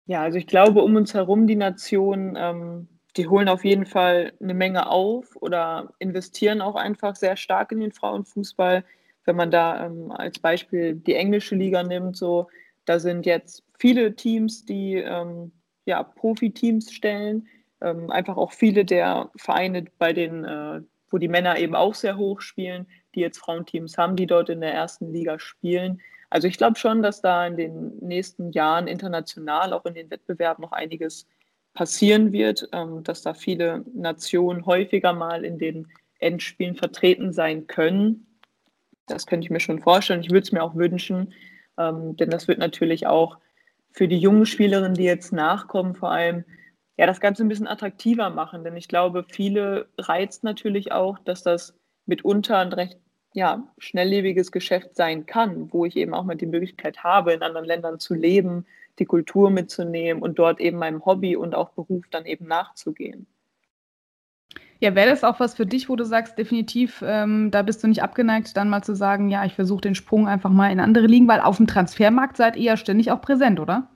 Ja, also ich glaube, um uns herum die Nationen, ähm, die holen auf jeden Fall eine Menge auf oder investieren auch einfach sehr stark in den Frauenfußball. Wenn man da ähm, als Beispiel die englische Liga nimmt, so da sind jetzt viele Teams, die ähm, ja, Profiteams stellen. Ähm, einfach auch viele der Vereine, bei denen, äh, wo die Männer eben auch sehr hoch spielen, die jetzt Frauenteams haben, die dort in der ersten Liga spielen. Also ich glaube schon, dass da in den nächsten Jahren international, auch in den Wettbewerben, noch einiges passieren wird, ähm, dass da viele Nationen häufiger mal in den Endspielen vertreten sein können. Das könnte ich mir schon vorstellen. Ich würde es mir auch wünschen, ähm, denn das wird natürlich auch für die jungen Spielerinnen, die jetzt nachkommen, vor allem ja, das Ganze ein bisschen attraktiver machen. Denn ich glaube, viele reizt natürlich auch, dass das mitunter ein recht ja, schnelllebiges Geschäft sein kann, wo ich eben auch mal die Möglichkeit habe, in anderen Ländern zu leben, die Kultur mitzunehmen und dort eben meinem Hobby und auch Beruf dann eben nachzugehen. Ja, wäre das auch was für dich, wo du sagst, definitiv, ähm, da bist du nicht abgeneigt, dann mal zu sagen, ja, ich versuche den Sprung einfach mal in andere Ligen, weil auf dem Transfermarkt seid ihr ja ständig auch präsent, oder?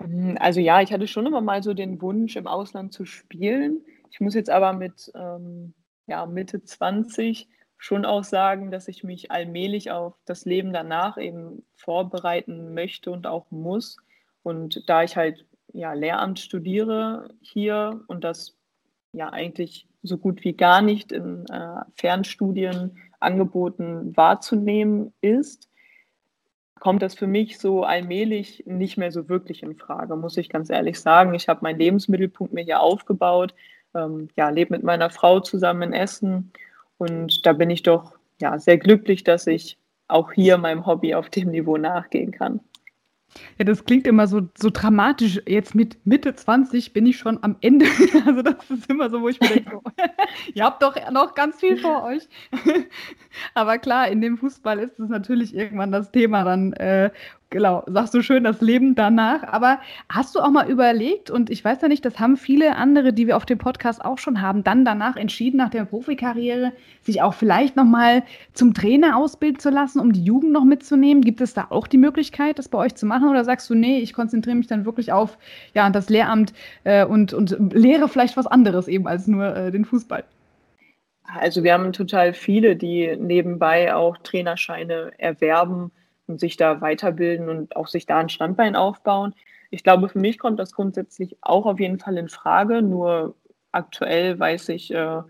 Ähm, also ja, ich hatte schon immer mal so den Wunsch, im Ausland zu spielen. Ich muss jetzt aber mit ähm, ja, Mitte 20 schon auch sagen, dass ich mich allmählich auf das Leben danach eben vorbereiten möchte und auch muss. Und da ich halt ja, Lehramt studiere hier und das ja eigentlich so gut wie gar nicht in äh, Fernstudien angeboten wahrzunehmen ist, kommt das für mich so allmählich nicht mehr so wirklich in Frage, muss ich ganz ehrlich sagen. Ich habe meinen Lebensmittelpunkt mir hier aufgebaut, ähm, ja, lebe mit meiner Frau zusammen in Essen und da bin ich doch ja, sehr glücklich, dass ich auch hier meinem Hobby auf dem Niveau nachgehen kann. Ja, das klingt immer so, so dramatisch. Jetzt mit Mitte 20 bin ich schon am Ende. Also das ist immer so, wo ich mir denke, ihr habt doch noch ganz viel vor euch. Aber klar, in dem Fußball ist es natürlich irgendwann das Thema dann, äh, genau, sagst du schön, das Leben danach. Aber hast du auch mal überlegt, und ich weiß ja nicht, das haben viele andere, die wir auf dem Podcast auch schon haben, dann danach entschieden, nach der Profikarriere, sich auch vielleicht nochmal zum Trainer ausbilden zu lassen, um die Jugend noch mitzunehmen? Gibt es da auch die Möglichkeit, das bei euch zu machen? Oder sagst du, nee, ich konzentriere mich dann wirklich auf ja, das Lehramt äh, und, und lehre vielleicht was anderes eben als nur äh, den Fußball? Also wir haben total viele, die nebenbei auch Trainerscheine erwerben und sich da weiterbilden und auch sich da ein Standbein aufbauen. Ich glaube, für mich kommt das grundsätzlich auch auf jeden Fall in Frage. Nur aktuell weiß ich äh,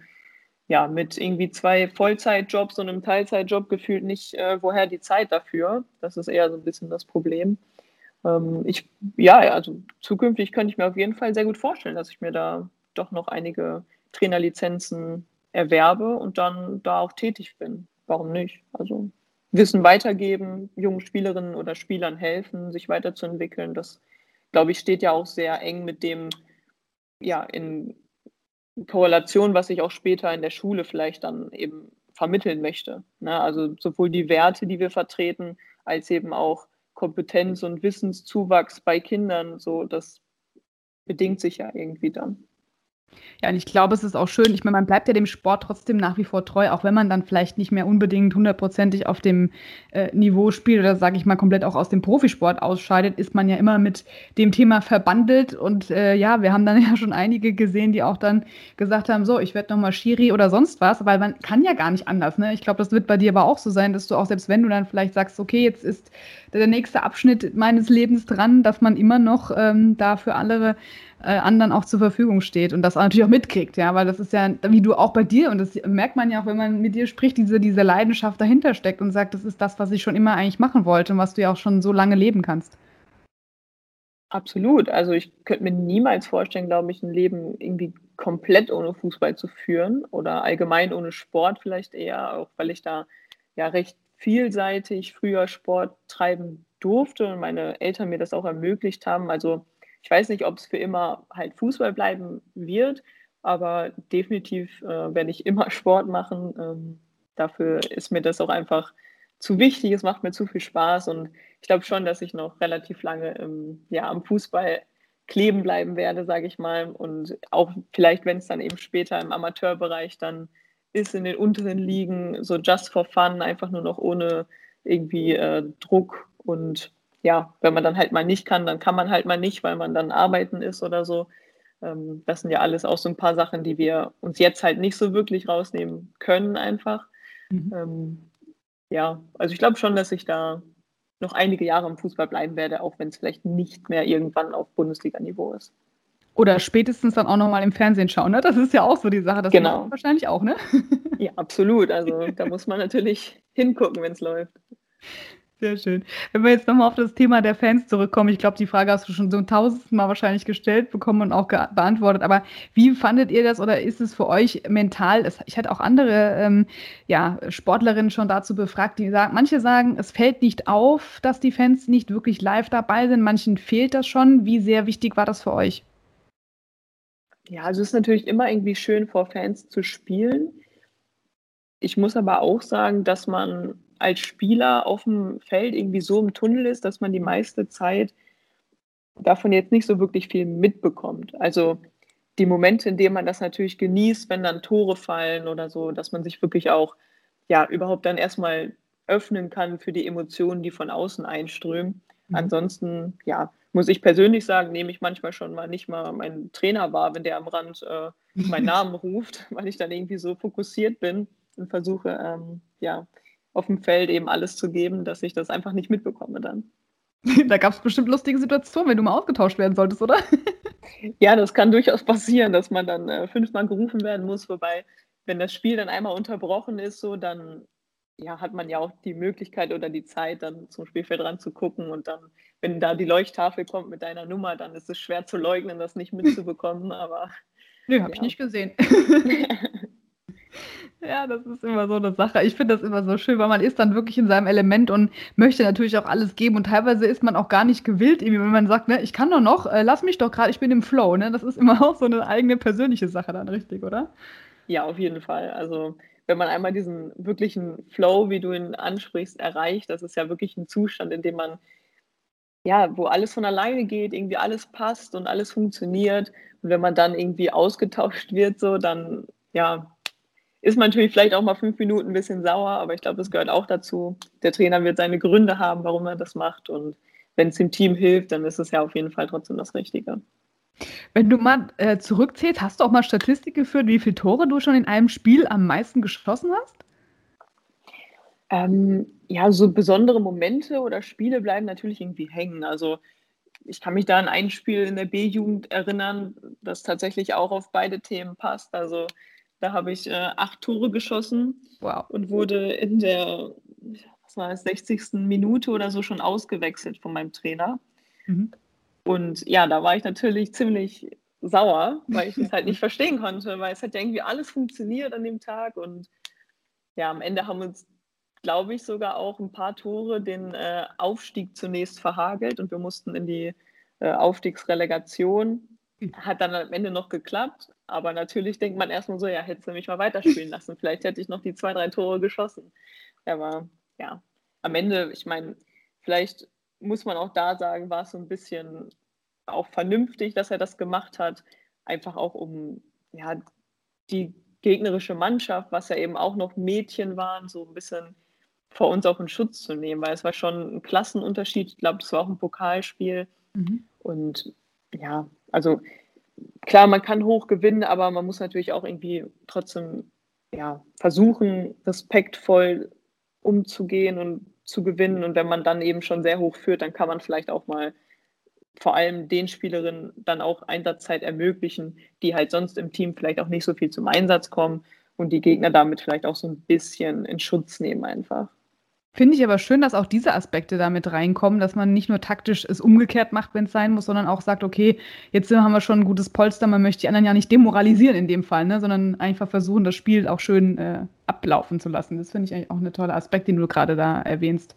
ja mit irgendwie zwei Vollzeitjobs und einem Teilzeitjob gefühlt nicht, äh, woher die Zeit dafür. Das ist eher so ein bisschen das Problem. Ähm, ich, ja, also zukünftig könnte ich mir auf jeden Fall sehr gut vorstellen, dass ich mir da doch noch einige Trainerlizenzen erwerbe und dann da auch tätig bin. Warum nicht? Also Wissen weitergeben, jungen Spielerinnen oder Spielern helfen, sich weiterzuentwickeln. Das, glaube ich, steht ja auch sehr eng mit dem, ja, in Korrelation, was ich auch später in der Schule vielleicht dann eben vermitteln möchte. Ne? Also sowohl die Werte, die wir vertreten, als eben auch Kompetenz und Wissenszuwachs bei Kindern, so das bedingt sich ja irgendwie dann. Ja, und ich glaube, es ist auch schön. Ich meine, man bleibt ja dem Sport trotzdem nach wie vor treu, auch wenn man dann vielleicht nicht mehr unbedingt hundertprozentig auf dem äh, Niveau spielt oder, sage ich mal, komplett auch aus dem Profisport ausscheidet, ist man ja immer mit dem Thema verbandelt. Und äh, ja, wir haben dann ja schon einige gesehen, die auch dann gesagt haben, so, ich werde nochmal Schiri oder sonst was, weil man kann ja gar nicht anders. Ne? Ich glaube, das wird bei dir aber auch so sein, dass du auch, selbst wenn du dann vielleicht sagst, okay, jetzt ist der nächste Abschnitt meines Lebens dran, dass man immer noch ähm, da für andere äh, anderen auch zur Verfügung steht und das natürlich auch mitkriegt, ja, weil das ist ja, wie du auch bei dir, und das merkt man ja auch, wenn man mit dir spricht, diese, diese Leidenschaft dahinter steckt und sagt, das ist das, was ich schon immer eigentlich machen wollte und was du ja auch schon so lange leben kannst. Absolut. Also ich könnte mir niemals vorstellen, glaube ich, ein Leben irgendwie komplett ohne Fußball zu führen oder allgemein ohne Sport vielleicht eher, auch weil ich da ja recht vielseitig früher Sport treiben durfte und meine Eltern mir das auch ermöglicht haben. Also ich weiß nicht, ob es für immer halt Fußball bleiben wird, aber definitiv äh, werde ich immer Sport machen. Ähm, dafür ist mir das auch einfach zu wichtig, es macht mir zu viel Spaß und ich glaube schon, dass ich noch relativ lange im, ja, am Fußball kleben bleiben werde, sage ich mal. Und auch vielleicht, wenn es dann eben später im Amateurbereich dann ist, in den unteren Ligen, so just for fun, einfach nur noch ohne irgendwie äh, Druck und ja, wenn man dann halt mal nicht kann, dann kann man halt mal nicht, weil man dann arbeiten ist oder so. Ähm, das sind ja alles auch so ein paar Sachen, die wir uns jetzt halt nicht so wirklich rausnehmen können, einfach. Mhm. Ähm, ja, also ich glaube schon, dass ich da noch einige Jahre im Fußball bleiben werde, auch wenn es vielleicht nicht mehr irgendwann auf Bundesliga-Niveau ist. Oder spätestens dann auch nochmal im Fernsehen schauen, ne? Das ist ja auch so die Sache. Das genau. wahrscheinlich auch, ne? Ja, absolut. Also da muss man natürlich hingucken, wenn es läuft. Sehr schön. Wenn wir jetzt nochmal auf das Thema der Fans zurückkommen, ich glaube, die Frage hast du schon so ein tausendmal wahrscheinlich gestellt bekommen und auch beantwortet, aber wie fandet ihr das oder ist es für euch mental? ich hatte auch andere ähm, ja, Sportlerinnen schon dazu befragt, die sagen, manche sagen, es fällt nicht auf, dass die Fans nicht wirklich live dabei sind, manchen fehlt das schon. Wie sehr wichtig war das für euch? Ja, also es ist natürlich immer irgendwie schön, vor Fans zu spielen. Ich muss aber auch sagen, dass man als Spieler auf dem Feld irgendwie so im Tunnel ist, dass man die meiste Zeit davon jetzt nicht so wirklich viel mitbekommt. Also die Momente, in denen man das natürlich genießt, wenn dann Tore fallen oder so, dass man sich wirklich auch ja überhaupt dann erstmal öffnen kann für die Emotionen, die von außen einströmen. Mhm. Ansonsten, ja, muss ich persönlich sagen, nehme ich manchmal schon mal nicht mal meinen Trainer wahr, wenn der am Rand äh, meinen Namen ruft, weil ich dann irgendwie so fokussiert bin und versuche, ähm, ja, auf dem Feld eben alles zu geben, dass ich das einfach nicht mitbekomme dann. Da gab es bestimmt lustige Situationen, wenn du mal ausgetauscht werden solltest, oder? Ja, das kann durchaus passieren, dass man dann äh, fünfmal gerufen werden muss. Wobei, wenn das Spiel dann einmal unterbrochen ist, so, dann ja, hat man ja auch die Möglichkeit oder die Zeit, dann zum Spielfeld ranzugucken. Und dann, wenn da die Leuchttafel kommt mit deiner Nummer, dann ist es schwer zu leugnen, das nicht mitzubekommen. Aber. Nö, habe ja. ich nicht gesehen. Ja, das ist immer so eine Sache. Ich finde das immer so schön, weil man ist dann wirklich in seinem Element und möchte natürlich auch alles geben. Und teilweise ist man auch gar nicht gewillt, irgendwie, wenn man sagt, ne, ich kann doch noch, äh, lass mich doch gerade, ich bin im Flow. Ne? Das ist immer auch so eine eigene persönliche Sache dann, richtig, oder? Ja, auf jeden Fall. Also wenn man einmal diesen wirklichen Flow, wie du ihn ansprichst, erreicht, das ist ja wirklich ein Zustand, in dem man, ja, wo alles von alleine geht, irgendwie alles passt und alles funktioniert. Und wenn man dann irgendwie ausgetauscht wird, so, dann, ja, ist man natürlich vielleicht auch mal fünf Minuten ein bisschen sauer, aber ich glaube, das gehört auch dazu. Der Trainer wird seine Gründe haben, warum er das macht. Und wenn es dem Team hilft, dann ist es ja auf jeden Fall trotzdem das Richtige. Wenn du mal äh, zurückzählst, hast du auch mal Statistik geführt, wie viele Tore du schon in einem Spiel am meisten geschossen hast? Ähm, ja, so besondere Momente oder Spiele bleiben natürlich irgendwie hängen. Also ich kann mich da an ein Spiel in der B-Jugend erinnern, das tatsächlich auch auf beide Themen passt. Also da habe ich äh, acht Tore geschossen wow. und wurde in der was war das, 60. Minute oder so schon ausgewechselt von meinem Trainer. Mhm. Und ja, da war ich natürlich ziemlich sauer, weil ich es halt nicht verstehen konnte, weil es hat ja irgendwie alles funktioniert an dem Tag. Und ja, am Ende haben uns, glaube ich, sogar auch ein paar Tore den äh, Aufstieg zunächst verhagelt und wir mussten in die äh, Aufstiegsrelegation. Hat dann am Ende noch geklappt, aber natürlich denkt man erstmal so, ja, hättest du mich mal weiterspielen lassen. Vielleicht hätte ich noch die zwei, drei Tore geschossen. Aber ja, am Ende, ich meine, vielleicht muss man auch da sagen, war es so ein bisschen auch vernünftig, dass er das gemacht hat. Einfach auch, um ja, die gegnerische Mannschaft, was ja eben auch noch Mädchen waren, so ein bisschen vor uns auch in Schutz zu nehmen, weil es war schon ein Klassenunterschied. Ich glaube, es war auch ein Pokalspiel. Mhm. Und ja, also klar, man kann hoch gewinnen, aber man muss natürlich auch irgendwie trotzdem ja, versuchen, respektvoll umzugehen und zu gewinnen. Und wenn man dann eben schon sehr hoch führt, dann kann man vielleicht auch mal vor allem den Spielerinnen dann auch Einsatzzeit ermöglichen, die halt sonst im Team vielleicht auch nicht so viel zum Einsatz kommen und die Gegner damit vielleicht auch so ein bisschen in Schutz nehmen einfach. Finde ich aber schön, dass auch diese Aspekte damit reinkommen, dass man nicht nur taktisch es umgekehrt macht, wenn es sein muss, sondern auch sagt, okay, jetzt haben wir schon ein gutes Polster, man möchte die anderen ja nicht demoralisieren in dem Fall, ne, sondern einfach versuchen, das Spiel auch schön äh, ablaufen zu lassen. Das finde ich eigentlich auch eine tolle Aspekt, den du gerade da erwähnst.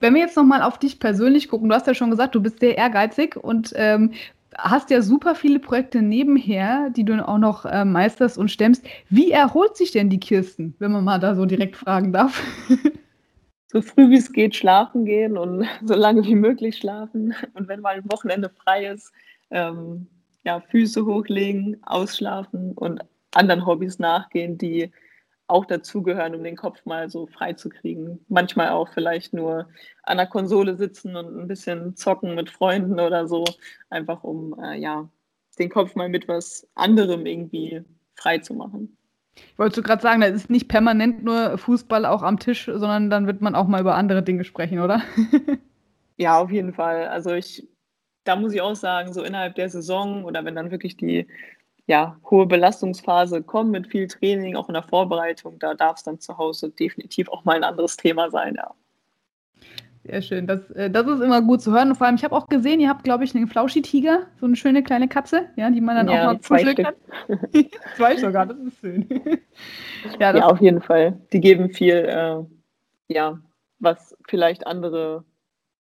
Wenn wir jetzt nochmal auf dich persönlich gucken, du hast ja schon gesagt, du bist sehr ehrgeizig und ähm, hast ja super viele Projekte nebenher, die du auch noch äh, meisterst und stemmst. Wie erholt sich denn die Kirsten, wenn man mal da so direkt fragen darf? so früh wie es geht schlafen gehen und so lange wie möglich schlafen. Und wenn mal ein Wochenende frei ist, ähm, ja, Füße hochlegen, ausschlafen und anderen Hobbys nachgehen, die auch dazugehören, um den Kopf mal so frei zu kriegen. Manchmal auch vielleicht nur an der Konsole sitzen und ein bisschen zocken mit Freunden oder so, einfach um äh, ja, den Kopf mal mit was anderem irgendwie frei zu machen. Ich wollte gerade sagen, da ist nicht permanent nur Fußball auch am Tisch, sondern dann wird man auch mal über andere Dinge sprechen, oder? ja, auf jeden Fall. Also ich, da muss ich auch sagen, so innerhalb der Saison oder wenn dann wirklich die ja, hohe Belastungsphase kommen mit viel Training, auch in der Vorbereitung, da darf es dann zu Hause definitiv auch mal ein anderes Thema sein, ja. Sehr schön. Das, äh, das ist immer gut zu hören. Und vor allem, ich habe auch gesehen, ihr habt, glaube ich, einen Flauschi-Tiger, so eine schöne kleine Katze, ja, die man dann ja, auch mal kuscheln kann. zwei sogar, das ist schön. ja, ja, auf jeden Fall. Die geben viel, äh, ja, was vielleicht andere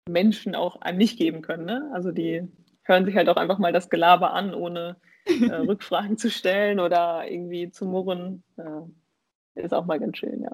Menschen auch einem nicht geben können. Ne? Also die hören sich halt auch einfach mal das Gelaber an, ohne äh, Rückfragen zu stellen oder irgendwie zu murren. Äh, ist auch mal ganz schön, ja.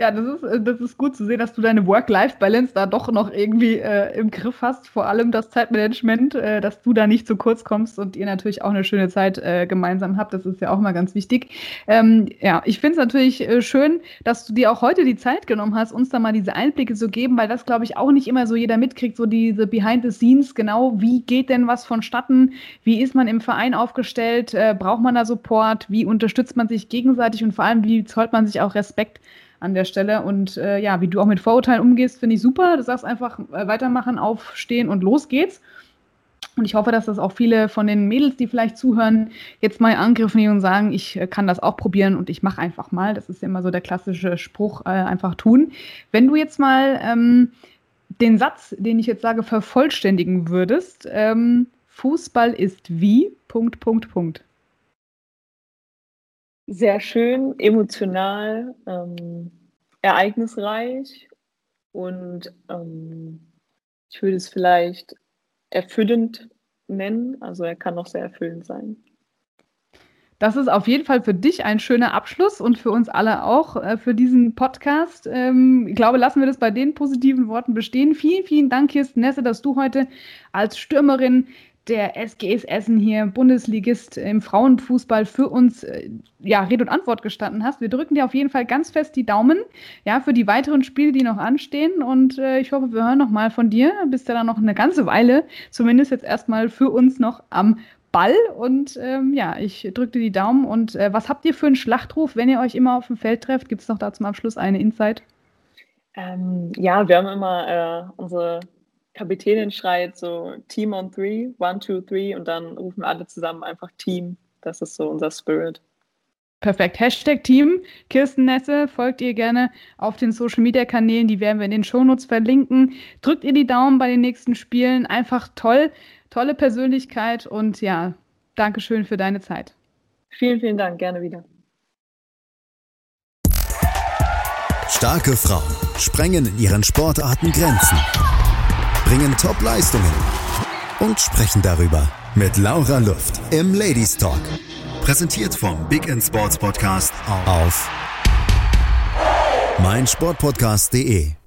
Ja, das ist, äh, das ist gut zu sehen, dass du deine Work-Life-Balance da doch noch irgendwie äh, im Griff hast. Vor allem das Zeitmanagement, äh, dass du da nicht zu kurz kommst und ihr natürlich auch eine schöne Zeit äh, gemeinsam habt. Das ist ja auch mal ganz wichtig. Ähm, ja, ich finde es natürlich äh, schön, dass du dir auch heute die Zeit genommen hast, uns da mal diese Einblicke zu geben, weil das, glaube ich, auch nicht immer so jeder mitkriegt, so diese Behind the Scenes, genau, wie geht denn was vonstatten? Wie ist man im Verein aufgestellt? Äh, braucht man da Support? Wie unterstützt man sich gegenseitig und vor allem, wie zollt man sich auch Respekt? An der Stelle. Und äh, ja, wie du auch mit Vorurteilen umgehst, finde ich super. Du sagst einfach äh, weitermachen, aufstehen und los geht's. Und ich hoffe, dass das auch viele von den Mädels, die vielleicht zuhören, jetzt mal Angriff nehmen und sagen, ich äh, kann das auch probieren und ich mache einfach mal. Das ist ja immer so der klassische Spruch, äh, einfach tun. Wenn du jetzt mal ähm, den Satz, den ich jetzt sage, vervollständigen würdest, ähm, Fußball ist wie, Punkt, Punkt, Punkt sehr schön, emotional, ähm, ereignisreich und ähm, ich würde es vielleicht erfüllend nennen. Also er kann auch sehr erfüllend sein. Das ist auf jeden Fall für dich ein schöner Abschluss und für uns alle auch äh, für diesen Podcast. Ähm, ich glaube, lassen wir das bei den positiven Worten bestehen. Vielen, vielen Dank, Kirsten Nesse, dass du heute als Stürmerin der SGS Essen hier, Bundesligist im Frauenfußball, für uns äh, ja, Rede und Antwort gestanden hast. Wir drücken dir auf jeden Fall ganz fest die Daumen ja, für die weiteren Spiele, die noch anstehen. Und äh, ich hoffe, wir hören noch mal von dir. Bist ja dann noch eine ganze Weile, zumindest jetzt erstmal für uns noch am Ball. Und ähm, ja, ich drücke dir die Daumen. Und äh, was habt ihr für einen Schlachtruf, wenn ihr euch immer auf dem Feld trefft? Gibt es noch da zum Abschluss eine Insight? Ähm, ja, wir haben immer äh, unsere Kapitänin schreit so Team on three, one, two, three und dann rufen alle zusammen einfach Team. Das ist so unser Spirit. Perfekt. Hashtag Team. Kirsten Nesse, folgt ihr gerne auf den Social Media Kanälen. Die werden wir in den Shownotes verlinken. Drückt ihr die Daumen bei den nächsten Spielen. Einfach toll. Tolle Persönlichkeit und ja, Dankeschön für deine Zeit. Vielen, vielen Dank. Gerne wieder. Starke Frauen sprengen in ihren Sportarten Grenzen bringen Top-Leistungen und sprechen darüber mit Laura Luft im Ladies Talk. Präsentiert vom Big End Sports Podcast auf meinsportpodcast.de.